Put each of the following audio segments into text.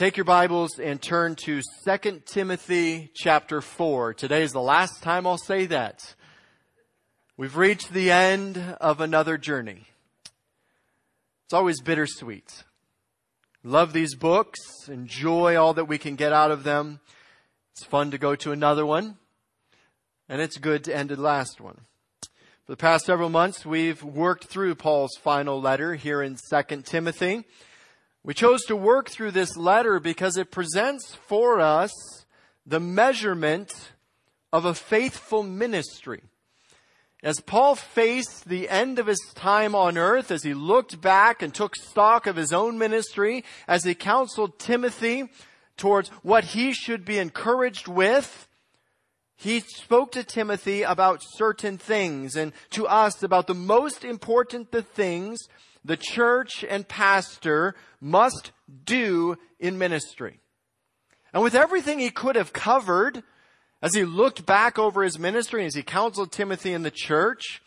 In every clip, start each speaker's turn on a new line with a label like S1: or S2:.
S1: Take your Bibles and turn to 2 Timothy chapter 4. Today is the last time I'll say that. We've reached the end of another journey. It's always bittersweet. Love these books, enjoy all that we can get out of them. It's fun to go to another one, and it's good to end the last one. For the past several months, we've worked through Paul's final letter here in 2 Timothy. We chose to work through this letter because it presents for us the measurement of a faithful ministry. As Paul faced the end of his time on earth, as he looked back and took stock of his own ministry, as he counseled Timothy towards what he should be encouraged with, he spoke to Timothy about certain things and to us about the most important the things the church and pastor must do in ministry. And with everything he could have covered, as he looked back over his ministry, and as he counseled Timothy in the church,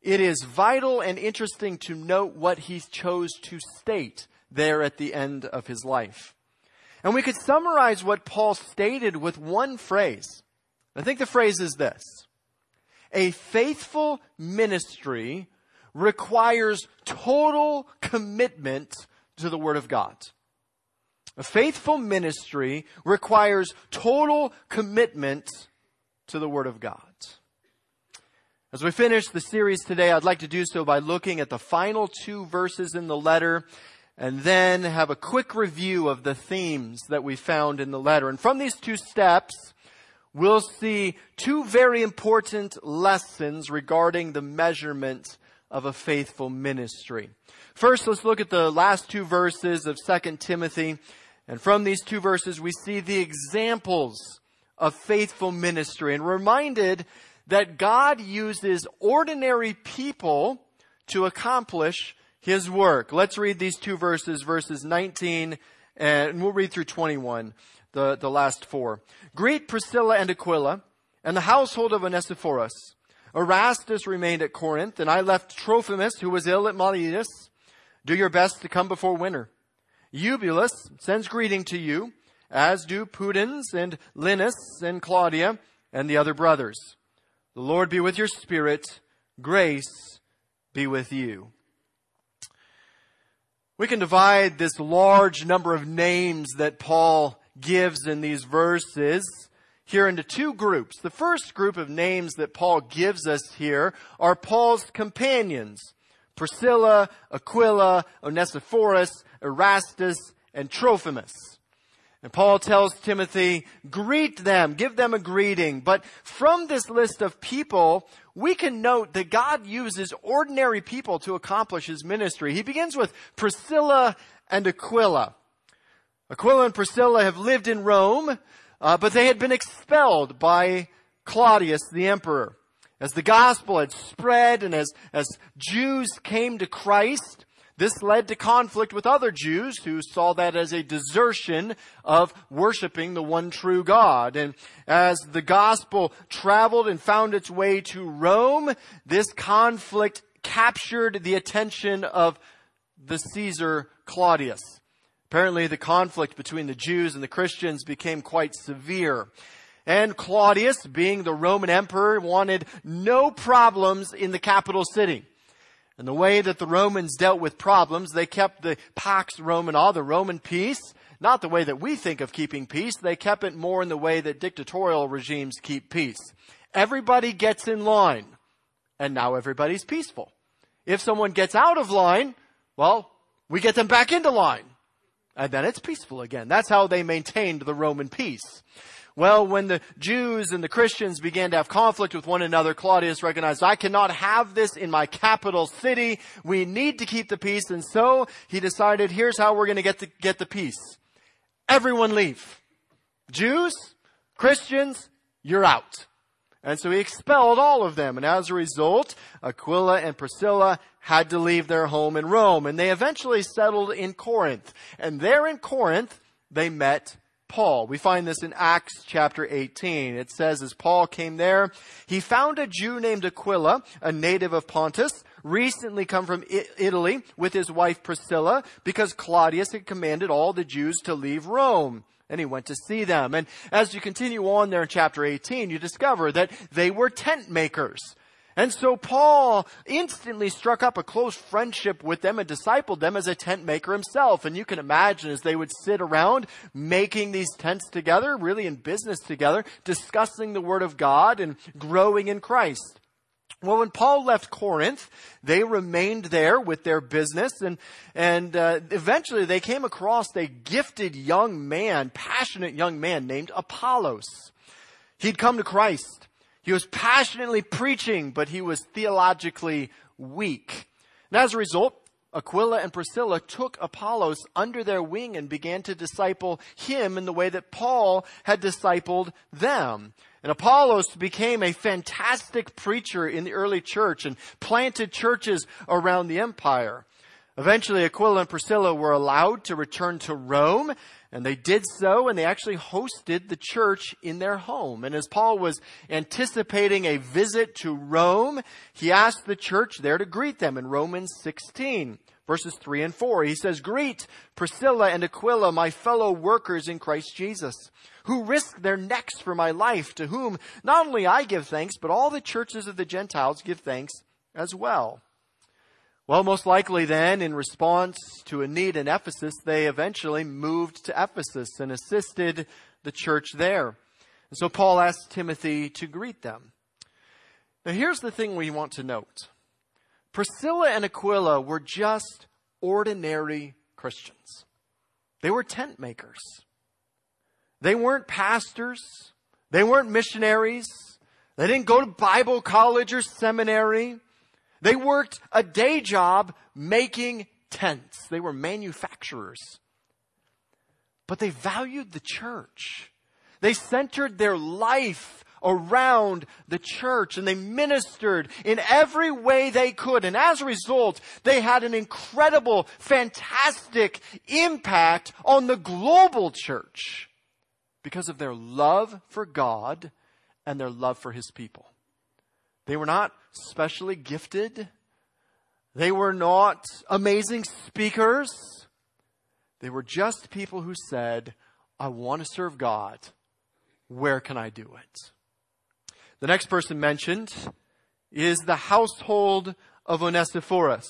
S1: it is vital and interesting to note what he chose to state there at the end of his life. And we could summarize what Paul stated with one phrase. I think the phrase is this. A faithful ministry requires total commitment to the Word of God. A faithful ministry requires total commitment to the Word of God. As we finish the series today, I'd like to do so by looking at the final two verses in the letter and then have a quick review of the themes that we found in the letter. And from these two steps, we'll see two very important lessons regarding the measurement of a faithful ministry. First, let's look at the last two verses of 2 Timothy. And from these two verses, we see the examples of faithful ministry and reminded that God uses ordinary people to accomplish his work. Let's read these two verses, verses 19 and we'll read through 21, the, the last four. Greet Priscilla and Aquila and the household of Onesiphorus. Erastus remained at Corinth, and I left Trophimus, who was ill at Miletus. Do your best to come before winter. Eubulus sends greeting to you, as do Pudens and Linus and Claudia and the other brothers. The Lord be with your spirit. Grace be with you. We can divide this large number of names that Paul gives in these verses here into two groups. The first group of names that Paul gives us here are Paul's companions. Priscilla, Aquila, Onesiphorus, Erastus, and Trophimus. And Paul tells Timothy, greet them, give them a greeting. But from this list of people, we can note that God uses ordinary people to accomplish his ministry. He begins with Priscilla and Aquila. Aquila and Priscilla have lived in Rome. Uh, but they had been expelled by Claudius the emperor. As the gospel had spread and as, as Jews came to Christ, this led to conflict with other Jews who saw that as a desertion of worshiping the one true God. And as the gospel traveled and found its way to Rome, this conflict captured the attention of the Caesar Claudius. Apparently the conflict between the Jews and the Christians became quite severe. And Claudius, being the Roman emperor, wanted no problems in the capital city. And the way that the Romans dealt with problems, they kept the Pax Romana, the Roman peace, not the way that we think of keeping peace. They kept it more in the way that dictatorial regimes keep peace. Everybody gets in line, and now everybody's peaceful. If someone gets out of line, well, we get them back into line. And then it's peaceful again. That's how they maintained the Roman peace. Well, when the Jews and the Christians began to have conflict with one another, Claudius recognized, I cannot have this in my capital city. We need to keep the peace. And so he decided, here's how we're going to get the, get the peace. Everyone leave. Jews, Christians, you're out. And so he expelled all of them. And as a result, Aquila and Priscilla had to leave their home in Rome. And they eventually settled in Corinth. And there in Corinth, they met Paul. We find this in Acts chapter 18. It says, as Paul came there, he found a Jew named Aquila, a native of Pontus, recently come from Italy with his wife Priscilla because Claudius had commanded all the Jews to leave Rome. And he went to see them. And as you continue on there in chapter 18, you discover that they were tent makers. And so Paul instantly struck up a close friendship with them and discipled them as a tent maker himself. And you can imagine as they would sit around making these tents together, really in business together, discussing the Word of God and growing in Christ. Well, when Paul left Corinth, they remained there with their business, and and uh, eventually they came across a gifted young man, passionate young man named Apollos. He'd come to Christ, he was passionately preaching, but he was theologically weak. And as a result, Aquila and Priscilla took Apollos under their wing and began to disciple him in the way that Paul had discipled them. And Apollos became a fantastic preacher in the early church and planted churches around the empire. Eventually, Aquila and Priscilla were allowed to return to Rome, and they did so, and they actually hosted the church in their home. And as Paul was anticipating a visit to Rome, he asked the church there to greet them in Romans 16, verses 3 and 4. He says, Greet Priscilla and Aquila, my fellow workers in Christ Jesus, who risked their necks for my life, to whom not only I give thanks, but all the churches of the Gentiles give thanks as well. Well, most likely then, in response to a need in Ephesus, they eventually moved to Ephesus and assisted the church there. And so Paul asked Timothy to greet them. Now here's the thing we want to note. Priscilla and Aquila were just ordinary Christians. They were tent makers. They weren't pastors. They weren't missionaries. They didn't go to Bible college or seminary. They worked a day job making tents. They were manufacturers. But they valued the church. They centered their life around the church and they ministered in every way they could. And as a result, they had an incredible, fantastic impact on the global church because of their love for God and their love for His people. They were not specially gifted. They were not amazing speakers. They were just people who said, I want to serve God. Where can I do it? The next person mentioned is the household of Onesiphorus.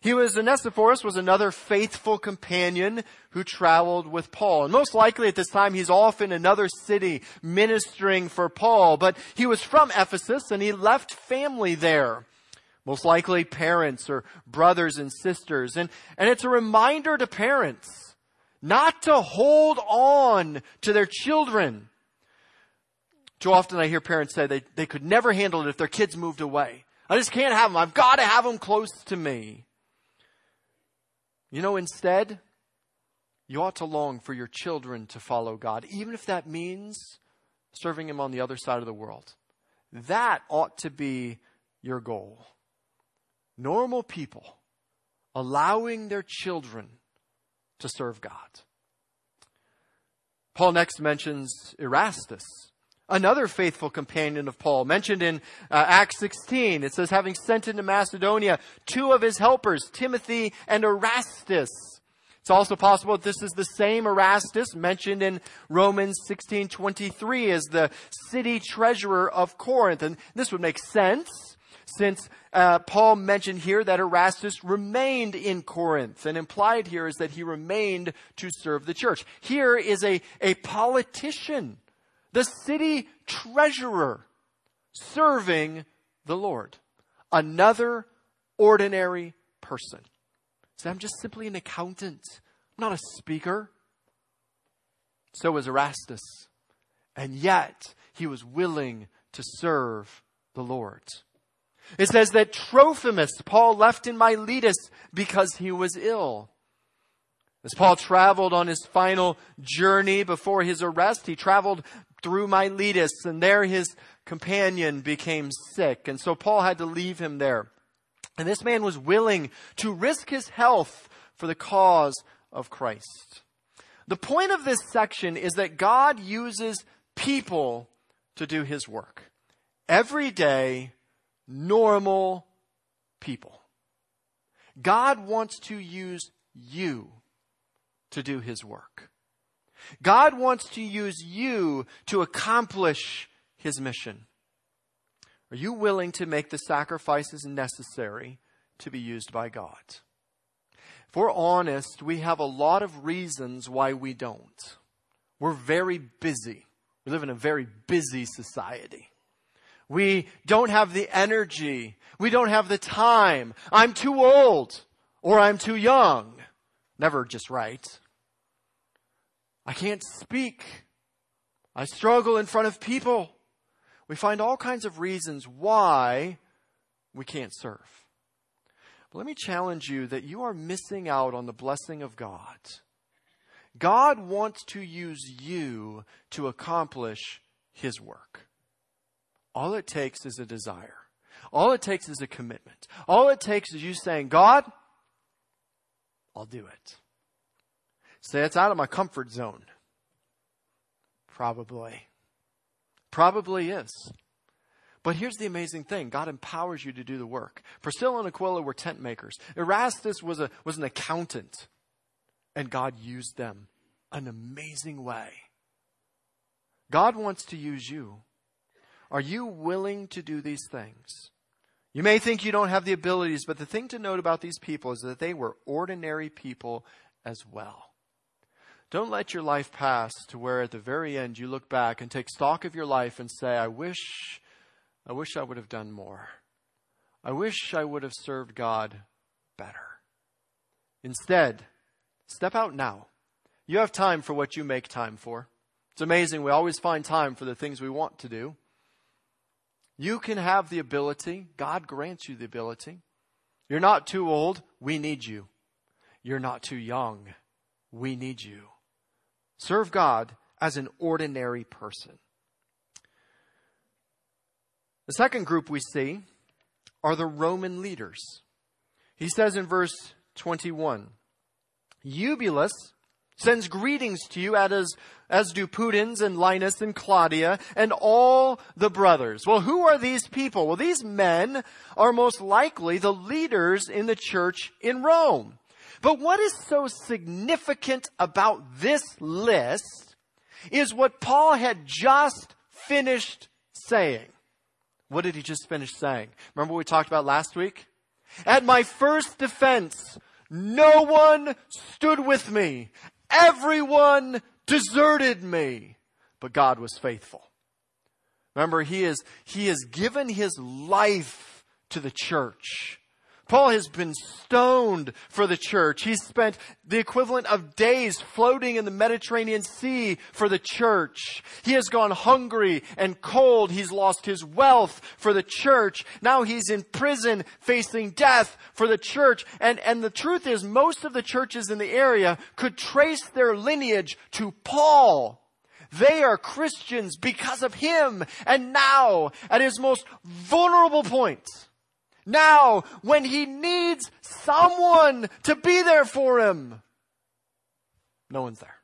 S1: He was, Onesiphorus was another faithful companion who traveled with Paul. And most likely at this time he's off in another city ministering for Paul, but he was from Ephesus and he left family there. Most likely parents or brothers and sisters. And, and it's a reminder to parents not to hold on to their children. Too often I hear parents say they, they could never handle it if their kids moved away. I just can't have them. I've got to have them close to me. You know, instead, you ought to long for your children to follow God, even if that means serving Him on the other side of the world. That ought to be your goal. Normal people allowing their children to serve God. Paul next mentions Erastus another faithful companion of Paul, mentioned in uh, Acts 16. It says, having sent into Macedonia two of his helpers, Timothy and Erastus. It's also possible that this is the same Erastus mentioned in Romans 16:23 as the city treasurer of Corinth, and this would make sense since uh, Paul mentioned here that Erastus remained in Corinth, and implied here is that he remained to serve the church. Here is a, a politician the city treasurer serving the Lord. Another ordinary person. So I'm just simply an accountant. I'm not a speaker. So was Erastus. And yet, he was willing to serve the Lord. It says that Trophimus Paul left in Miletus because he was ill. As Paul traveled on his final journey before his arrest, he traveled through Miletus, and there his companion became sick. And so Paul had to leave him there. And this man was willing to risk his health for the cause of Christ. The point of this section is that God uses people to do his work. Everyday, normal people. God wants to use you to do His work. God wants to use you to accomplish His mission. Are you willing to make the sacrifices necessary to be used by God? If we're honest, we have a lot of reasons why we don't. We're very busy. We live in a very busy society. We don't have the energy. We don't have the time. I'm too old or I'm too young. Never just right. I can't speak. I struggle in front of people. We find all kinds of reasons why we can't serve. But let me challenge you that you are missing out on the blessing of God. God wants to use you to accomplish His work. All it takes is a desire. All it takes is a commitment. All it takes is you saying, God, I'll do it. Say it's out of my comfort zone. Probably. Probably is. But here's the amazing thing God empowers you to do the work. Priscilla and Aquila were tent makers, Erastus was, a, was an accountant, and God used them an amazing way. God wants to use you. Are you willing to do these things? You may think you don't have the abilities, but the thing to note about these people is that they were ordinary people as well. Don't let your life pass to where at the very end you look back and take stock of your life and say, I wish, I wish I would have done more. I wish I would have served God better. Instead, step out now. You have time for what you make time for. It's amazing. We always find time for the things we want to do. You can have the ability. God grants you the ability. You're not too old. We need you. You're not too young. We need you. Serve God as an ordinary person. The second group we see are the Roman leaders. He says in verse 21, Eubulus sends greetings to you as, as do Pudens and Linus and Claudia and all the brothers. Well, who are these people? Well, these men are most likely the leaders in the church in Rome. But what is so significant about this list is what Paul had just finished saying. What did he just finish saying? Remember what we talked about last week? At my first defense, no one stood with me. Everyone deserted me. But God was faithful. Remember, he is, he has given his life to the church. Paul has been stoned for the church. He's spent the equivalent of days floating in the Mediterranean Sea for the church. He has gone hungry and cold. He's lost his wealth for the church. Now he's in prison facing death for the church. And, and the truth is most of the churches in the area could trace their lineage to Paul. They are Christians because of him. And now, at his most vulnerable point, now when he needs someone to be there for him. No one's there.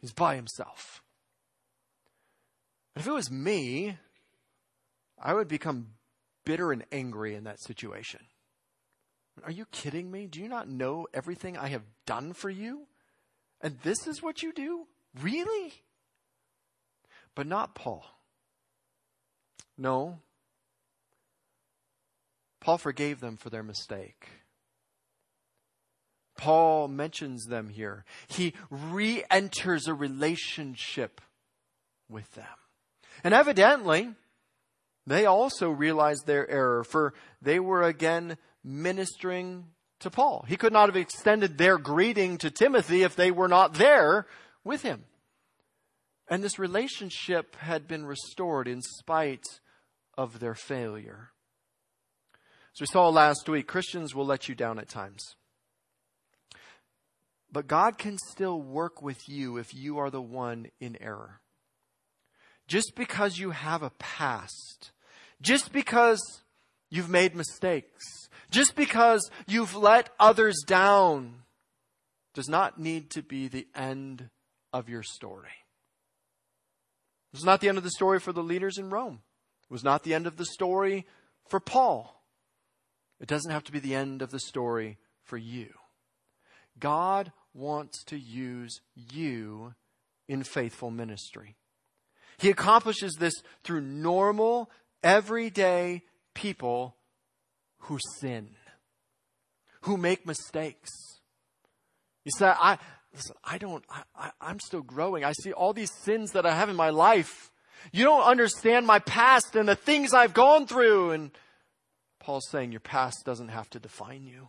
S1: He's by himself. And If it was me, I would become bitter and angry in that situation. Are you kidding me? Do you not know everything I have done for you? And this is what you do? Really? But not Paul. No, Paul forgave them for their mistake. Paul mentions them here. He re enters a relationship with them. And evidently, they also realized their error, for they were again ministering to Paul. He could not have extended their greeting to Timothy if they were not there with him. And this relationship had been restored in spite of their failure. As we saw last week, Christians will let you down at times. But God can still work with you if you are the one in error. Just because you have a past, just because you've made mistakes, just because you've let others down, does not need to be the end of your story. It was not the end of the story for the leaders in Rome. It was not the end of the story for Paul. It doesn't have to be the end of the story for you. God wants to use you in faithful ministry. He accomplishes this through normal, everyday people who sin, who make mistakes. You say, I, listen, I don't, I, I, am still growing. I see all these sins that I have in my life. You don't understand my past and the things I've gone through. And Paul's saying your past doesn't have to define you.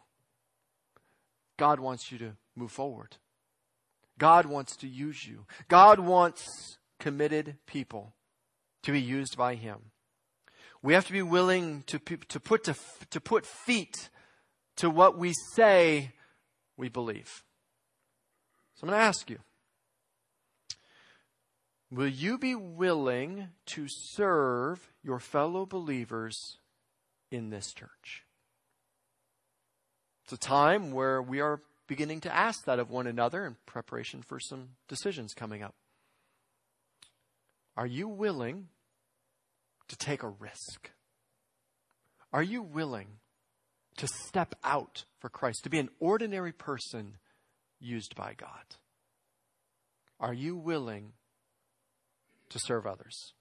S1: God wants you to move forward. God wants to use you. God wants committed people to be used by Him. We have to be willing to, to, put, to, to put feet to what we say we believe. So I'm going to ask you Will you be willing to serve your fellow believers in this church? It's a time where we are beginning to ask that of one another in preparation for some decisions coming up. Are you willing to take a risk? Are you willing to step out for Christ, to be an ordinary person used by God? Are you willing to serve others?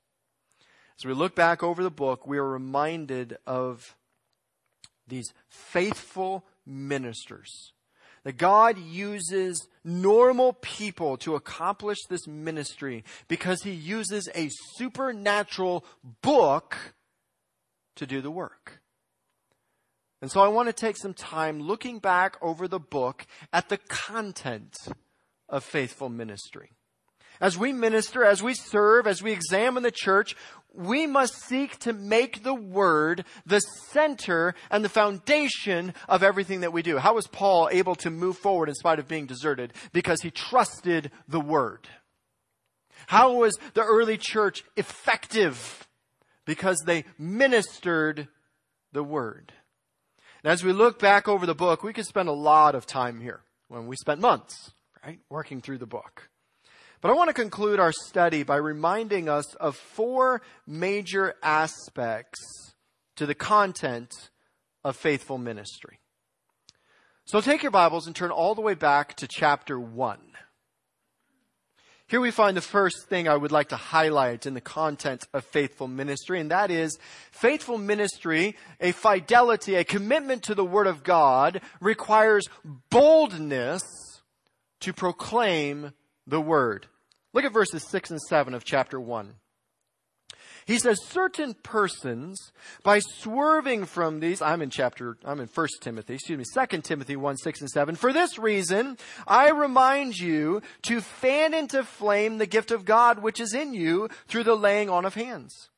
S1: As we look back over the book, we are reminded of these faithful ministers that God uses normal people to accomplish this ministry because he uses a supernatural book to do the work. And so I want to take some time looking back over the book at the content of faithful ministry. As we minister, as we serve, as we examine the church, we must seek to make the Word the center and the foundation of everything that we do. How was Paul able to move forward in spite of being deserted? Because he trusted the Word. How was the early church effective? Because they ministered the Word. And as we look back over the book, we could spend a lot of time here when we spent months, right, working through the book. But I want to conclude our study by reminding us of four major aspects to the content of faithful ministry. So take your Bibles and turn all the way back to chapter 1. Here we find the first thing I would like to highlight in the content of faithful ministry, and that is faithful ministry, a fidelity, a commitment to the Word of God requires boldness to proclaim the Word. Look at verses 6 and 7 of chapter 1. He says, certain persons, by swerving from these, I'm in chapter, I'm in 1 Timothy, excuse me, 2 Timothy 1, 6 and 7. For this reason, I remind you to fan into flame the gift of God which is in you through the laying on of hands.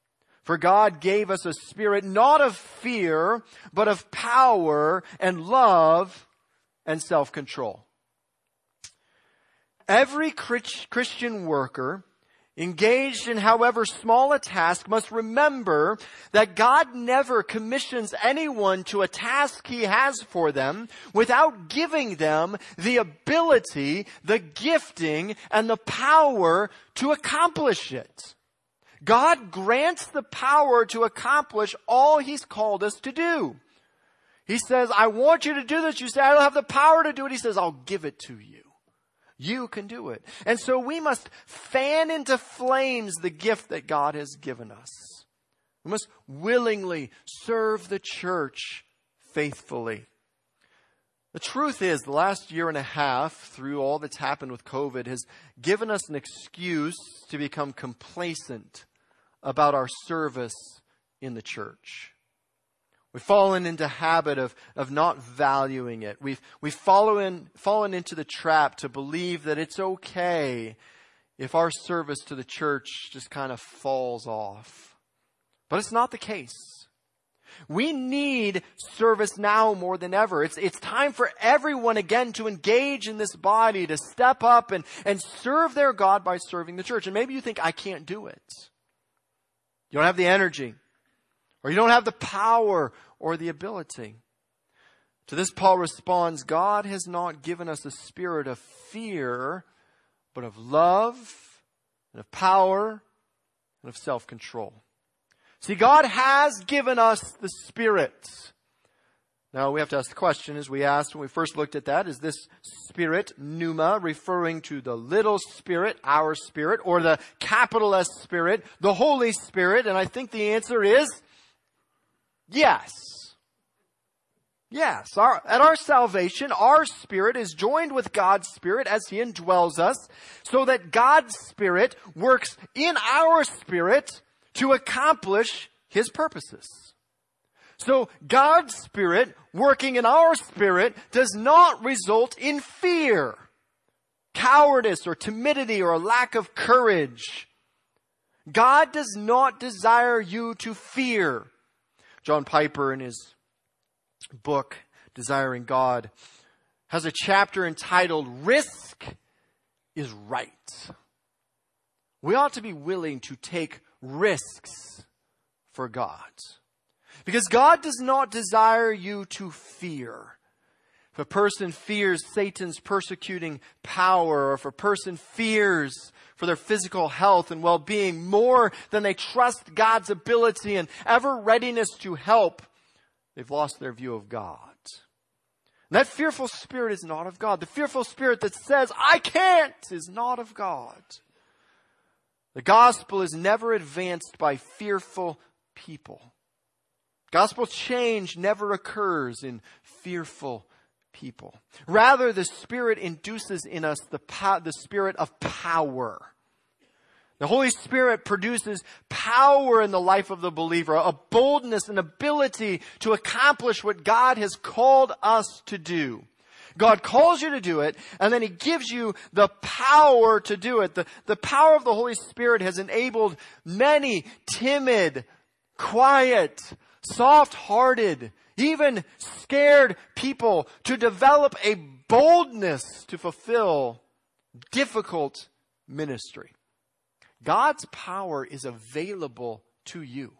S1: For God gave us a spirit not of fear, but of power and love and self-control. Every Christian worker engaged in however small a task must remember that God never commissions anyone to a task he has for them without giving them the ability, the gifting, and the power to accomplish it. God grants the power to accomplish all he's called us to do. He says, I want you to do this. You say, I don't have the power to do it. He says, I'll give it to you. You can do it. And so we must fan into flames the gift that God has given us. We must willingly serve the church faithfully. The truth is, the last year and a half, through all that's happened with COVID, has given us an excuse to become complacent about our service in the church. We've fallen into habit of, of not valuing it. We've, we've fallen, fallen into the trap to believe that it's okay if our service to the church just kind of falls off. But it's not the case. We need service now more than ever. It's, it's time for everyone again to engage in this body, to step up and, and serve their God by serving the church. And maybe you think, I can't do it. You don't have the energy, or you don't have the power, or the ability. To this, Paul responds God has not given us a spirit of fear, but of love, and of power, and of self control. See, God has given us the Spirit. Now we have to ask the question, as we asked when we first looked at that, is this spirit, pneuma, referring to the little spirit, our spirit, or the capital S spirit, the Holy Spirit? And I think the answer is yes. Yes, our, at our salvation, our spirit is joined with God's spirit as He indwells us, so that God's spirit works in our spirit to accomplish His purposes. So God's Spirit working in our spirit does not result in fear, cowardice or timidity or a lack of courage. God does not desire you to fear. John Piper in his book, Desiring God, has a chapter entitled Risk is Right. We ought to be willing to take risks for God. Because God does not desire you to fear. If a person fears Satan's persecuting power, or if a person fears for their physical health and well-being more than they trust God's ability and ever readiness to help, they've lost their view of God. And that fearful spirit is not of God. The fearful spirit that says, I can't, is not of God. The gospel is never advanced by fearful people. Gospel change never occurs in fearful people. Rather, the Spirit induces in us the, po- the spirit of power. The Holy Spirit produces power in the life of the believer, a boldness and ability to accomplish what God has called us to do. God calls you to do it, and then He gives you the power to do it. The, the power of the Holy Spirit has enabled many timid, quiet, soft hearted, even scared people to develop a boldness to fulfill difficult ministry. God's power is available to you.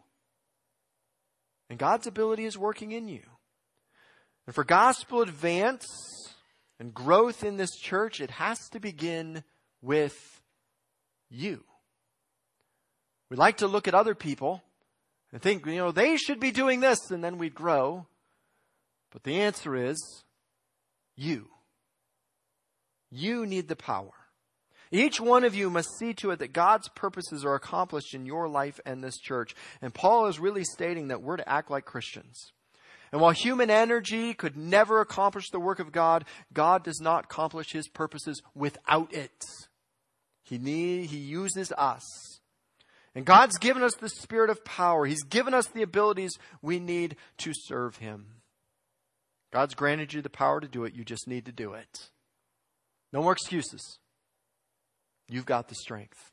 S1: And God's ability is working in you. And for gospel advance and growth in this church, it has to begin with you. We like to look at other people and think, you know, they should be doing this and then we'd grow. But the answer is you. You need the power. Each one of you must see to it that God's purposes are accomplished in your life and this church. And Paul is really stating that we're to act like Christians. And while human energy could never accomplish the work of God, God does not accomplish his purposes without it. He need, he uses us. And God's given us the spirit of power. He's given us the abilities we need to serve Him. God's granted you the power to do it. You just need to do it. No more excuses. You've got the strength.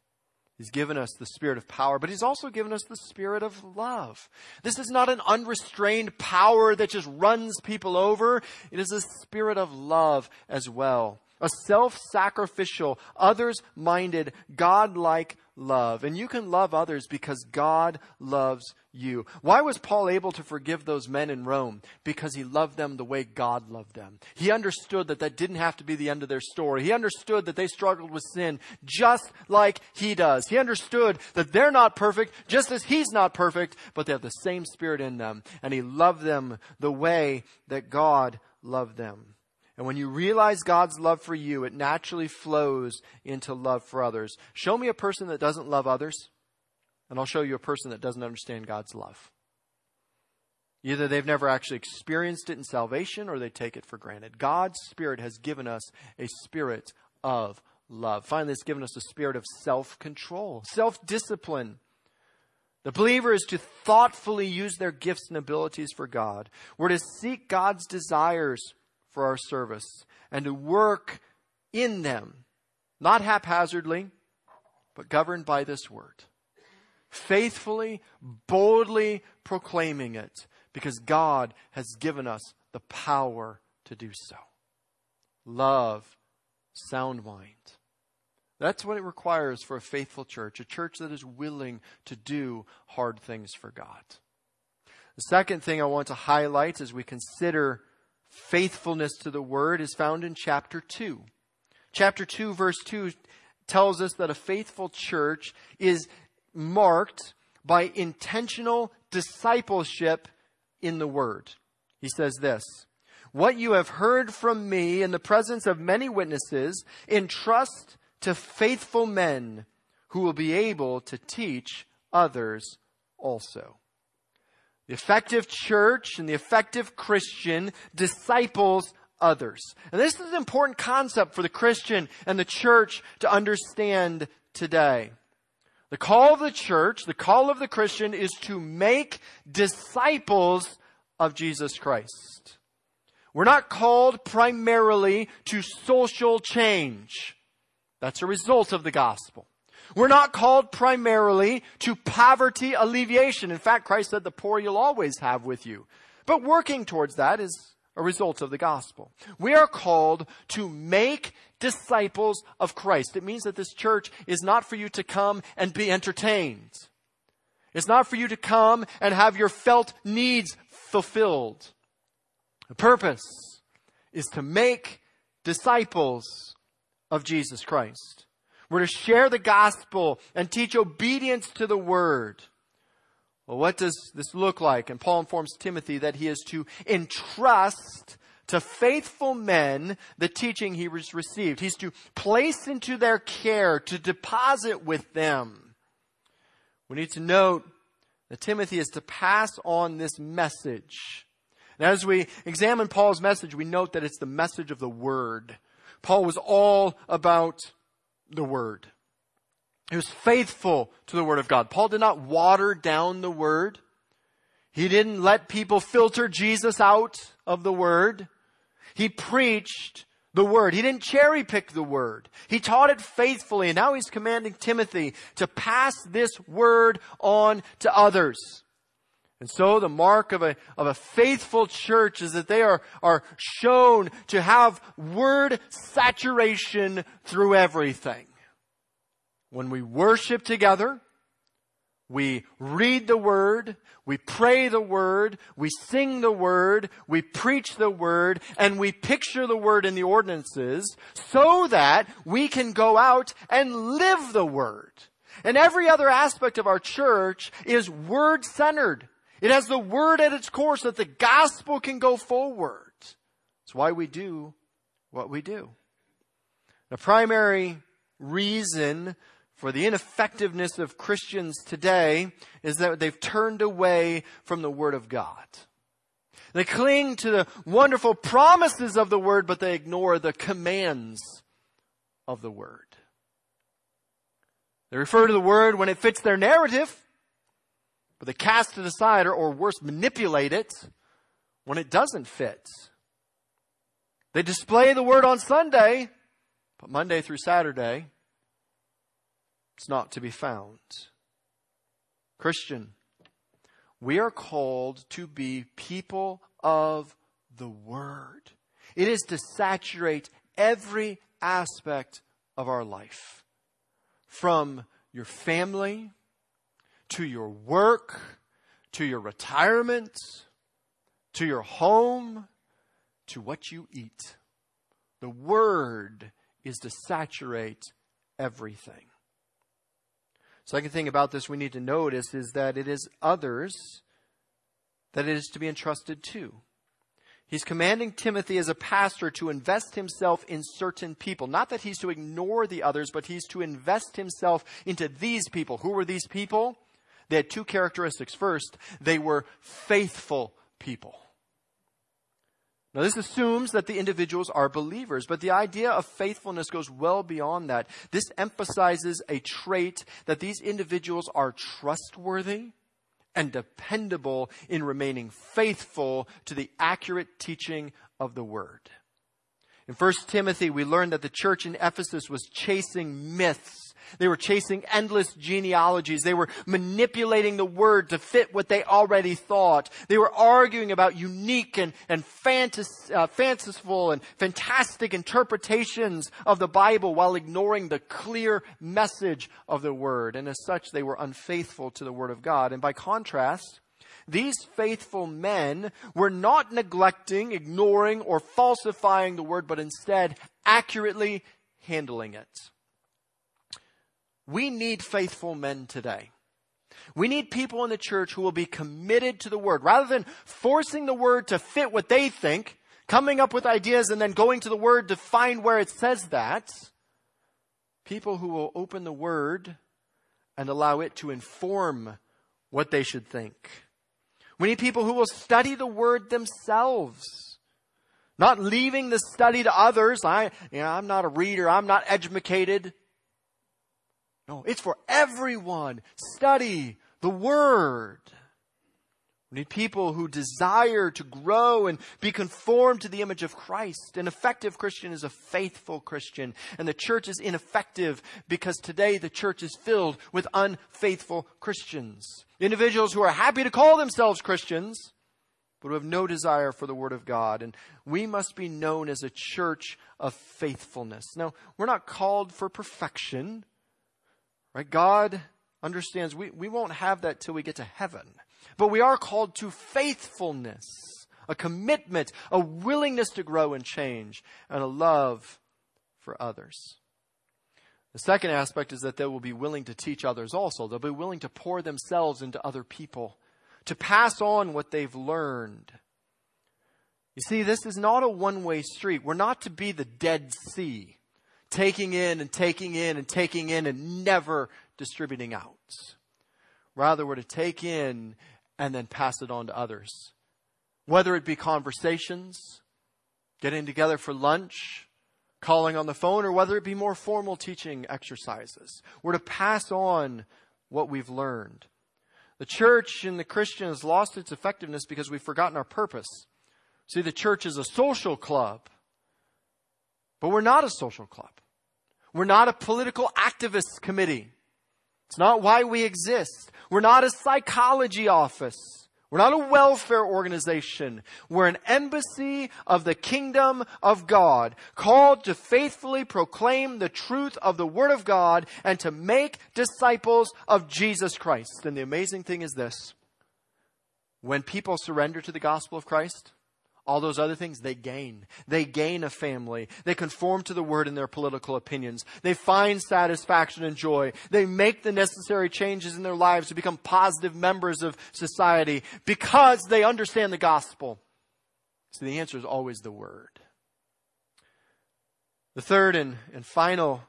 S1: He's given us the spirit of power, but He's also given us the spirit of love. This is not an unrestrained power that just runs people over. It is a spirit of love as well. A self-sacrificial, others-minded, God-like love. And you can love others because God loves you. Why was Paul able to forgive those men in Rome? Because he loved them the way God loved them. He understood that that didn't have to be the end of their story. He understood that they struggled with sin just like he does. He understood that they're not perfect just as he's not perfect, but they have the same spirit in them. And he loved them the way that God loved them. And when you realize God's love for you, it naturally flows into love for others. Show me a person that doesn't love others, and I'll show you a person that doesn't understand God's love. Either they've never actually experienced it in salvation or they take it for granted. God's Spirit has given us a spirit of love. Finally, it's given us a spirit of self control, self discipline. The believer is to thoughtfully use their gifts and abilities for God. We're to seek God's desires for our service and to work in them, not haphazardly, but governed by this word. Faithfully, boldly proclaiming it because God has given us the power to do so. Love, sound mind. That's what it requires for a faithful church, a church that is willing to do hard things for God. The second thing I want to highlight as we consider faithfulness to the word is found in chapter 2. Chapter 2, verse 2 tells us that a faithful church is marked by intentional discipleship in the word. He says this, What you have heard from me in the presence of many witnesses, entrust to faithful men who will be able to teach others also. The effective church and the effective Christian disciples others. And this is an important concept for the Christian and the church to understand today. The call of the church, the call of the Christian is to make disciples of Jesus Christ. We're not called primarily to social change. That's a result of the gospel. We're not called primarily to poverty alleviation. In fact, Christ said the poor you'll always have with you. But working towards that is a result of the gospel. We are called to make disciples of Christ. It means that this church is not for you to come and be entertained. It's not for you to come and have your felt needs fulfilled. The purpose is to make disciples of Jesus Christ. We're to share the gospel and teach obedience to the word. Well, what does this look like? And Paul informs Timothy that he is to entrust to faithful men the teaching he has received. He's to place into their care, to deposit with them. We need to note that Timothy is to pass on this message. And as we examine Paul's message, we note that it's the message of the Word. Paul was all about the Word. He was faithful to the Word of God. Paul did not water down the Word. He didn't let people filter Jesus out of the Word. He preached the Word. He didn't cherry pick the Word. He taught it faithfully, and now he's commanding Timothy to pass this Word on to others. And so the mark of a, of a faithful church is that they are, are shown to have word saturation through everything. When we worship together, we read the Word, we pray the Word, we sing the Word, we preach the Word, and we picture the Word in the ordinances so that we can go out and live the Word. And every other aspect of our church is Word centered. It has the word at its core so that the gospel can go forward. That's why we do what we do. The primary reason for the ineffectiveness of Christians today is that they've turned away from the Word of God. They cling to the wonderful promises of the Word, but they ignore the commands of the Word. They refer to the Word when it fits their narrative, but they cast it aside or, or worse, manipulate it when it doesn't fit. They display the word on Sunday, but Monday through Saturday, it's not to be found. Christian, we are called to be people of the Word. It is to saturate every aspect of our life. From your family to your work, to your retirement, to your home, to what you eat. The Word is to saturate everything. Second thing about this we need to notice is that it is others that it is to be entrusted to. He's commanding Timothy as a pastor to invest himself in certain people. Not that he's to ignore the others, but he's to invest himself into these people. Who were these people? They had two characteristics. First, they were faithful people. Now, this assumes that the individuals are believers, but the idea of faithfulness goes well beyond that. This emphasizes a trait that these individuals are trustworthy and dependable in remaining faithful to the accurate teaching of the Word. In 1 Timothy, we learn that the church in Ephesus was chasing myths they were chasing endless genealogies. They were manipulating the word to fit what they already thought. They were arguing about unique and, and fantas, uh, fanciful and fantastic interpretations of the Bible while ignoring the clear message of the word. And as such, they were unfaithful to the word of God. And by contrast, these faithful men were not neglecting, ignoring, or falsifying the word, but instead accurately handling it. We need faithful men today. We need people in the church who will be committed to the word rather than forcing the word to fit what they think, coming up with ideas and then going to the word to find where it says that. People who will open the word and allow it to inform what they should think. We need people who will study the word themselves. Not leaving the study to others. I, you know, I'm not a reader. I'm not educated. No, it's for everyone. Study the Word. We need people who desire to grow and be conformed to the image of Christ. An effective Christian is a faithful Christian. And the church is ineffective because today the church is filled with unfaithful Christians. Individuals who are happy to call themselves Christians, but who have no desire for the Word of God. And we must be known as a church of faithfulness. Now, we're not called for perfection. Right? God understands we, we won't have that till we get to heaven. But we are called to faithfulness, a commitment, a willingness to grow and change, and a love for others. The second aspect is that they will be willing to teach others also. They'll be willing to pour themselves into other people, to pass on what they've learned. You see, this is not a one way street. We're not to be the Dead Sea taking in and taking in and taking in and never distributing out. Rather, we're to take in and then pass it on to others. Whether it be conversations, getting together for lunch, calling on the phone, or whether it be more formal teaching exercises. We're to pass on what we've learned. The church and the Christian has lost its effectiveness because we've forgotten our purpose. See, the church is a social club, but we're not a social club. We're not a political activist committee. It's not why we exist. We're not a psychology office. We're not a welfare organization. We're an embassy of the kingdom of God, called to faithfully proclaim the truth of the Word of God and to make disciples of Jesus Christ. And the amazing thing is this when people surrender to the gospel of Christ, all those other things, they gain. They gain a family. They conform to the word in their political opinions. They find satisfaction and joy. They make the necessary changes in their lives to become positive members of society because they understand the gospel. So the answer is always the word. The third and, and final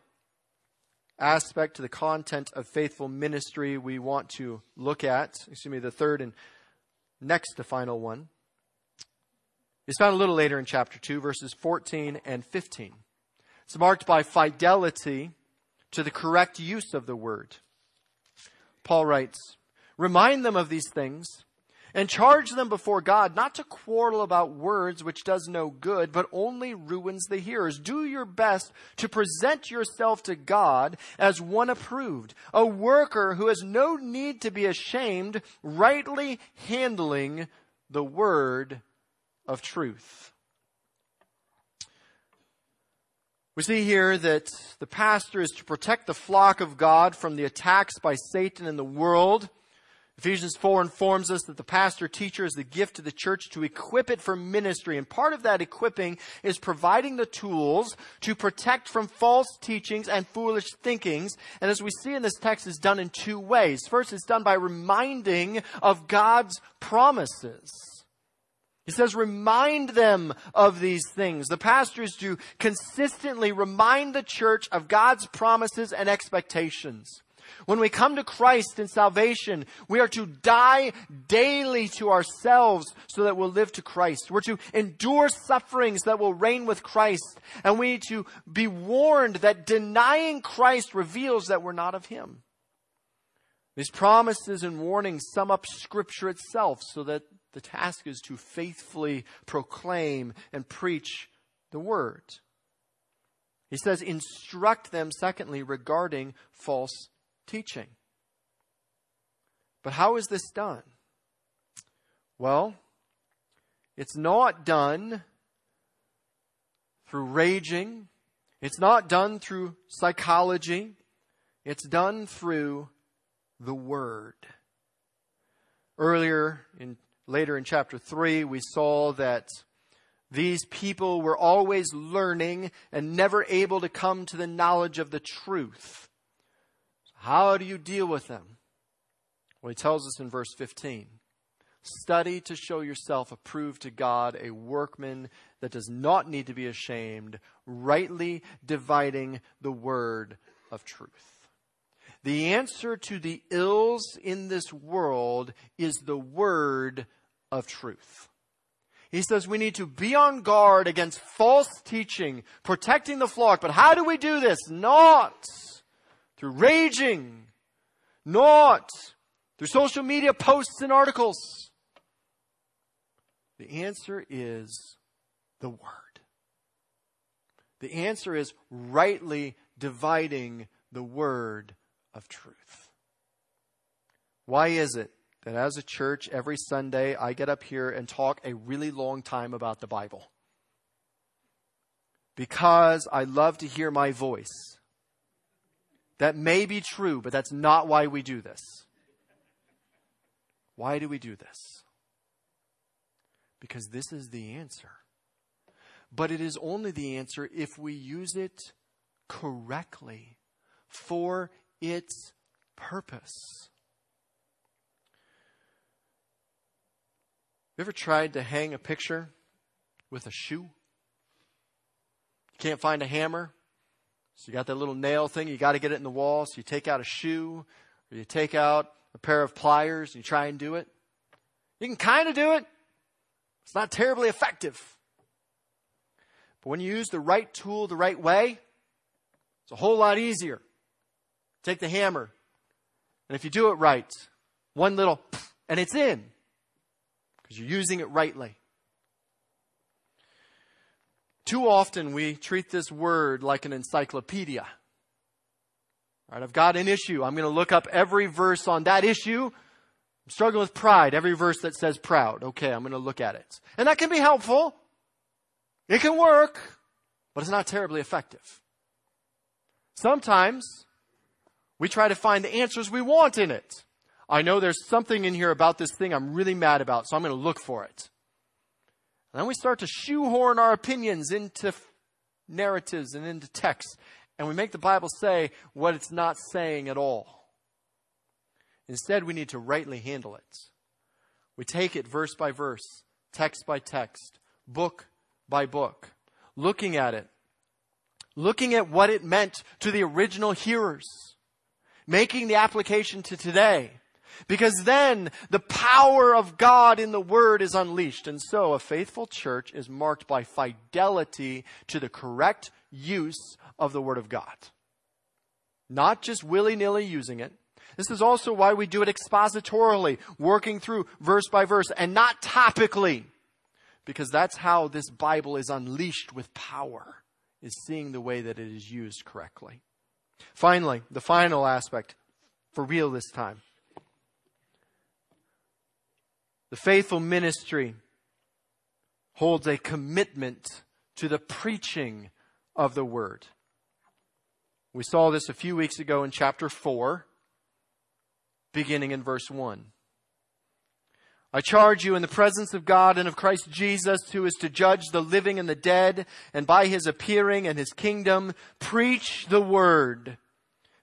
S1: aspect to the content of faithful ministry we want to look at, excuse me, the third and next to final one is found a little later in chapter 2, verses 14 and 15. It's marked by fidelity to the correct use of the word. Paul writes, Remind them of these things and charge them before God not to quarrel about words which does no good, but only ruins the hearers. Do your best to present yourself to God as one approved, a worker who has no need to be ashamed, rightly handling the word of truth. We see here that the pastor is to protect the flock of God from the attacks by Satan and the world. Ephesians 4 informs us that the pastor teacher is the gift to the church to equip it for ministry. And part of that equipping is providing the tools to protect from false teachings and foolish thinkings. And as we see in this text, is done in two ways. First, it's done by reminding of God's promises. He says, remind them of these things. The pastors do consistently remind the church of God's promises and expectations. When we come to Christ in salvation, we are to die daily to ourselves so that we'll live to Christ. We're to endure sufferings that will reign with Christ. And we need to be warned that denying Christ reveals that we're not of Him. These promises and warnings sum up Scripture itself so that the task is to faithfully proclaim and preach the word. He says, instruct them, secondly, regarding false teaching. But how is this done? Well, it's not done through raging. It's not done through psychology. It's done through the Word. Earlier in Later in chapter 3, we saw that these people were always learning and never able to come to the knowledge of the truth. How do you deal with them? Well, he tells us in verse 15 Study to show yourself approved to God, a workman that does not need to be ashamed, rightly dividing the word of truth. The answer to the ills in this world is the word of truth. He says we need to be on guard against false teaching, protecting the flock. But how do we do this? Not through raging, not through social media posts and articles. The answer is the Word. The answer is rightly dividing the Word of truth. Why is it that as a church, every Sunday, I get up here and talk a really long time about the Bible? Because I love to hear my voice. That may be true, but that's not why we do this. Why do we do this? because this is the answer. But it is only the answer if we use it correctly for its purpose. You ever tried to hang a picture with a shoe? You can't find a hammer. So you got that little nail thing, you got to get it in the wall. So you take out a shoe or you take out a pair of pliers and you try and do it. You can kind of do it. It's not terribly effective. But when you use the right tool the right way, it's a whole lot easier. Take the hammer, and if you do it right, one little, and it's in, because you're using it rightly. Too often we treat this word like an encyclopedia. All right, I've got an issue. I'm going to look up every verse on that issue I'm struggling with pride. Every verse that says proud. Okay, I'm going to look at it. And that can be helpful. It can work, but it's not terribly effective. Sometimes we try to find the answers we want in it. I know there's something in here about this thing I'm really mad about, so I'm going to look for it. And then we start to shoehorn our opinions into narratives and into texts, and we make the Bible say what it's not saying at all. Instead, we need to rightly handle it. We take it verse by verse, text by text, book by book, looking at it, looking at what it meant to the original hearers, making the application to today. Because then the power of God in the Word is unleashed. And so a faithful church is marked by fidelity to the correct use of the Word of God. Not just willy nilly using it, this is also why we do it expositorily, working through verse by verse and not topically. Because that's how this Bible is unleashed with power, is seeing the way that it is used correctly. Finally, the final aspect, for real this time. The faithful ministry holds a commitment to the preaching of the word. We saw this a few weeks ago in chapter 4 beginning in verse 1. I charge you in the presence of God and of Christ Jesus, who is to judge the living and the dead, and by his appearing and his kingdom, preach the word.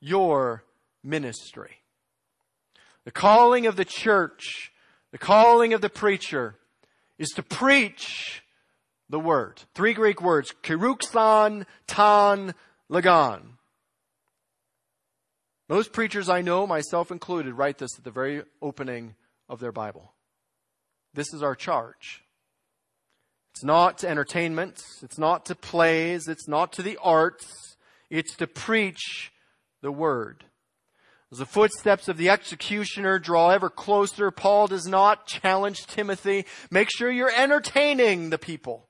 S1: your ministry. The calling of the church, the calling of the preacher is to preach the word. Three Greek words, keruxon, ton, logon. Most preachers I know, myself included, write this at the very opening of their Bible. This is our charge. It's not to entertainment. It's not to plays. It's not to the arts. It's to preach the word. As the footsteps of the executioner draw ever closer, Paul does not challenge Timothy. Make sure you're entertaining the people.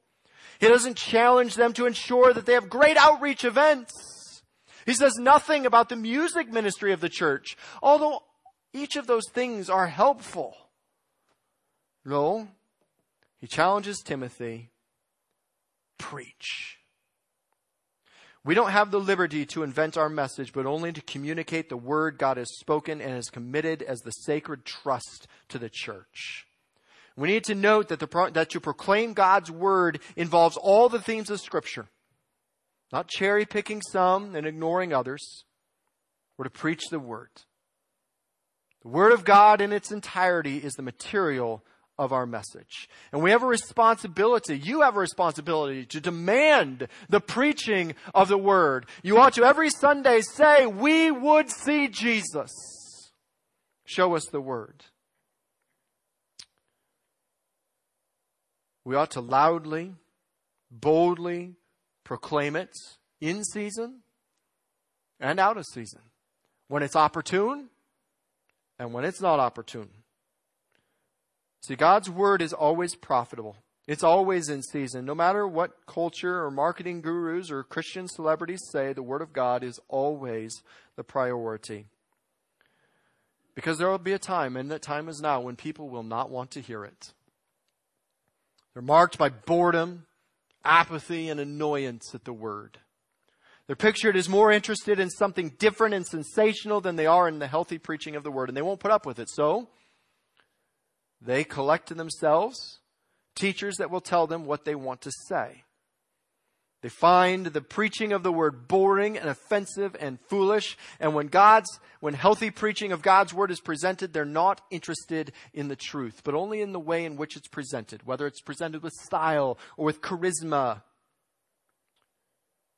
S1: He doesn't challenge them to ensure that they have great outreach events. He says nothing about the music ministry of the church, although Each of those things are helpful. No, he challenges Timothy preach. We don't have the liberty to invent our message, but only to communicate the word God has spoken and has committed as the sacred trust to the church. We need to note that, the, that to proclaim God's word involves all the themes of scripture. Not cherry picking some and ignoring others. We're to preach the word. The word of God in its entirety is the material of our message. And we have a responsibility, you have a responsibility to demand the preaching of the word. You ought to every Sunday say, we would see Jesus. Show us the word. We ought to loudly, boldly proclaim it in season and out of season. When it's opportune and when it's not opportune. See, God's word is always profitable. It's always in season. No matter what culture or marketing gurus or Christian celebrities say, the word of God is always the priority. Because there will be a time, and that time is now, when people will not want to hear it. They're marked by boredom, apathy, and annoyance at the word. They're pictured as more interested in something different and sensational than they are in the healthy preaching of the word, and they won't put up with it. So, they collect to themselves teachers that will tell them what they want to say. They find the preaching of the word boring and offensive and foolish. And when God's, when healthy preaching of God's word is presented, they're not interested in the truth, but only in the way in which it's presented, whether it's presented with style or with charisma.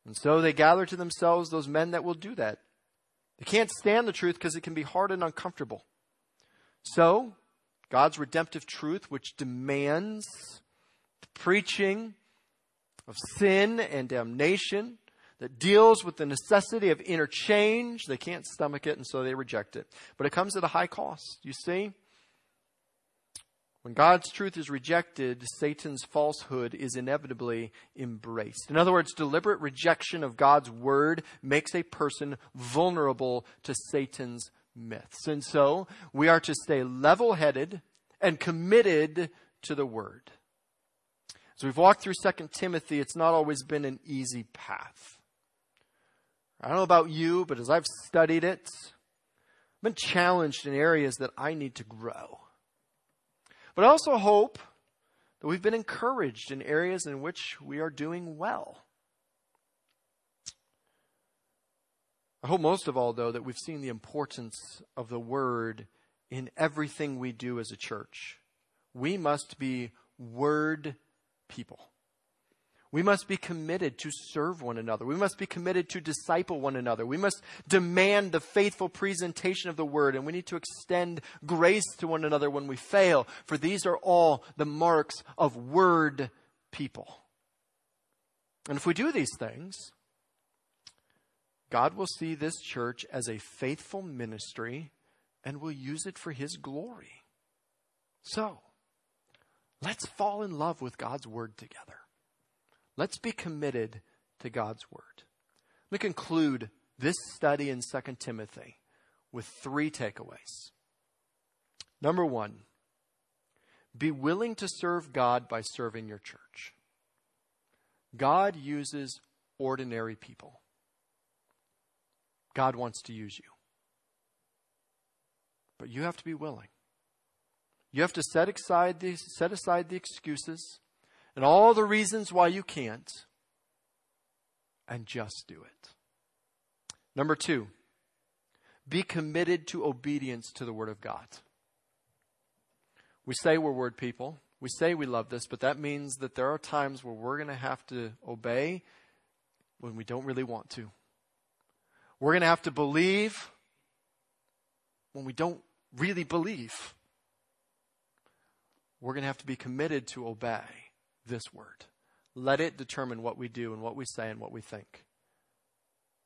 S1: And so they gather to themselves those men that will do that. They can't stand the truth because it can be hard and uncomfortable. So, God's redemptive truth, which demands the preaching of sin and damnation, that deals with the necessity of interchange. They can't stomach it, and so they reject it. But it comes at a high cost. You see? When God's truth is rejected, Satan's falsehood is inevitably embraced. In other words, deliberate rejection of God's word makes a person vulnerable to Satan's myths. And so we are to stay level headed and committed to the word. As we've walked through 2 Timothy, it's not always been an easy path. I don't know about you, but as I've studied it, I've been challenged in areas that I need to grow. But I also hope that we've been encouraged in areas in which we are doing well. I hope most of all, though, that we've seen the importance of the Word in everything we do as a church. We must be Word people. We must be committed to serve one another. We must be committed to disciple one another. We must demand the faithful presentation of the word, and we need to extend grace to one another when we fail, for these are all the marks of word people. And if we do these things, God will see this church as a faithful ministry and will use it for his glory. So, let's fall in love with God's word together. Let's be committed to God's word. Let me conclude this study in 2 Timothy with three takeaways. Number one, be willing to serve God by serving your church. God uses ordinary people. God wants to use you. But you have to be willing. You have to set aside the, set aside the excuses and all the reasons why you can't and just do it. Number two, be committed to obedience to the Word of God. We say we're Word people. We say we love this, but that means that there are times where we're going to have to obey when we don't really want to. We're going to have to believe when we don't really believe. We're going to have to be committed to obey this word. Let it determine what we do and what we say and what we think,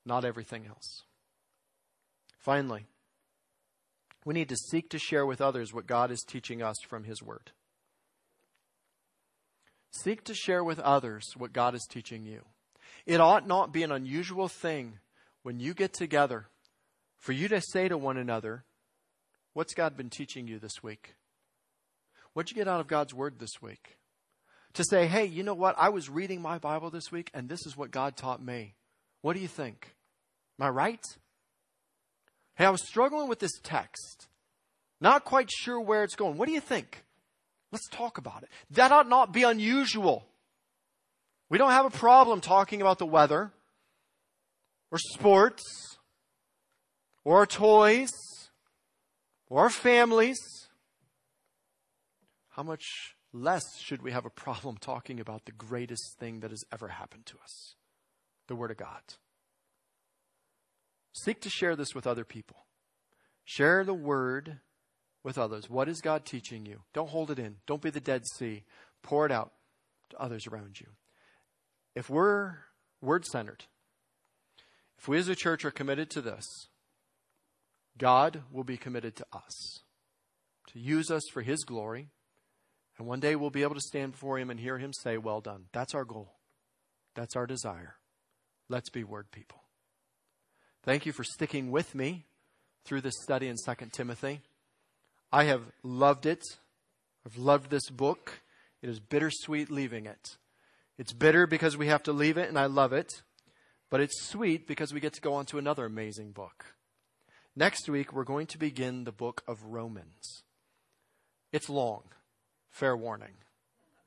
S1: not everything else. Finally, we need to seek to share with others what God is teaching us from His Word. Seek to share with others what God is teaching you. It ought not be an unusual thing when you get together, for you to say to one another, What's God been teaching you this week? What'd you get out of God's Word this week? To say, hey, you know what? I was reading my Bible this week and this is what God taught me. What do you think? Am I right? Hey, I was struggling with this text. Not quite sure where it's going. What do you think? Let's talk about it. That ought not be unusual. We don't have a problem talking about the weather or sports or toys or our families. How much less should we have a problem talking about the greatest thing that has ever happened to us? The Word of God. Seek to share this with other people. Share the Word with others. What is God teaching you? Don't hold it in. Don't be the Dead Sea. Pour it out to others around you. If we're word centered, if we as a church are committed to this, God will be committed to us to use us for His glory. And one day we'll be able to stand before Him and hear Him say, Well done. That's our goal. That's our desire. Let's be word people. Thank you for sticking with me through this study in 2 Timothy. I have loved it. I've loved this book. It is bittersweet leaving it. It's bitter because we have to leave it, and I love it. But it's sweet because we get to go on to another amazing book. Next week, we're going to begin the book of Romans. It's long, fair warning.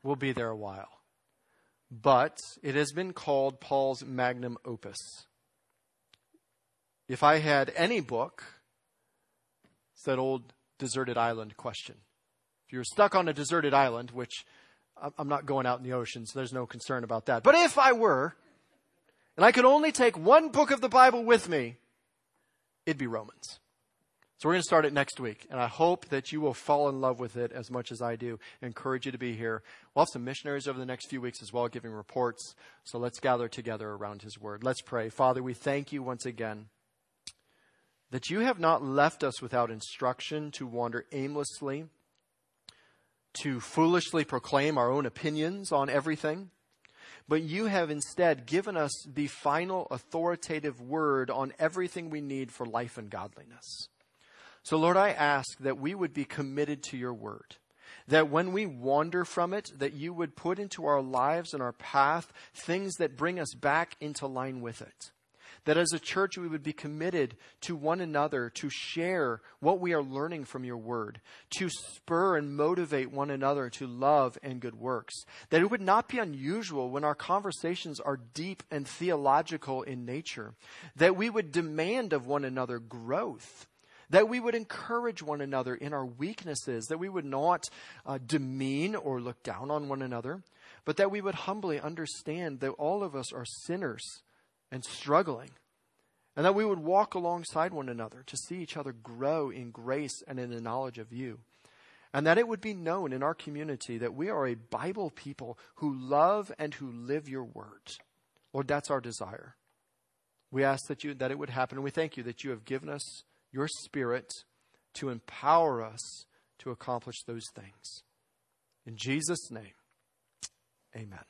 S1: We'll be there a while. But it has been called Paul's magnum opus. If I had any book, it's that old deserted island question. If you're stuck on a deserted island, which I'm not going out in the ocean, so there's no concern about that. But if I were, and I could only take one book of the Bible with me, it'd be Romans. So we're going to start it next week, and I hope that you will fall in love with it as much as I do. I encourage you to be here. We'll have some missionaries over the next few weeks as well, giving reports. So let's gather together around His Word. Let's pray. Father, we thank you once again that you have not left us without instruction to wander aimlessly to foolishly proclaim our own opinions on everything, but you have instead given us the final authoritative word on everything we need for life and godliness. So, Lord, I ask that we would be committed to your word. That when we wander from it, that you would put into our lives and our path things that bring us back into line with it. That as a church, we would be committed to one another to share what we are learning from your word, to spur and motivate one another to love and good works. That it would not be unusual when our conversations are deep and theological in nature. That we would demand of one another growth that we would encourage one another in our weaknesses, that we would not uh, demean or look down on one another, but that we would humbly understand that all of us are sinners and struggling. And that we would walk alongside one another to see each other grow in grace and in the knowledge of you. And that it would be known in our community that we are a Bible people who love and who live your word. Lord, that's our desire. We ask that you that it would happen, and we thank you that you have given us your spirit to empower us to accomplish those things. In Jesus' name, amen.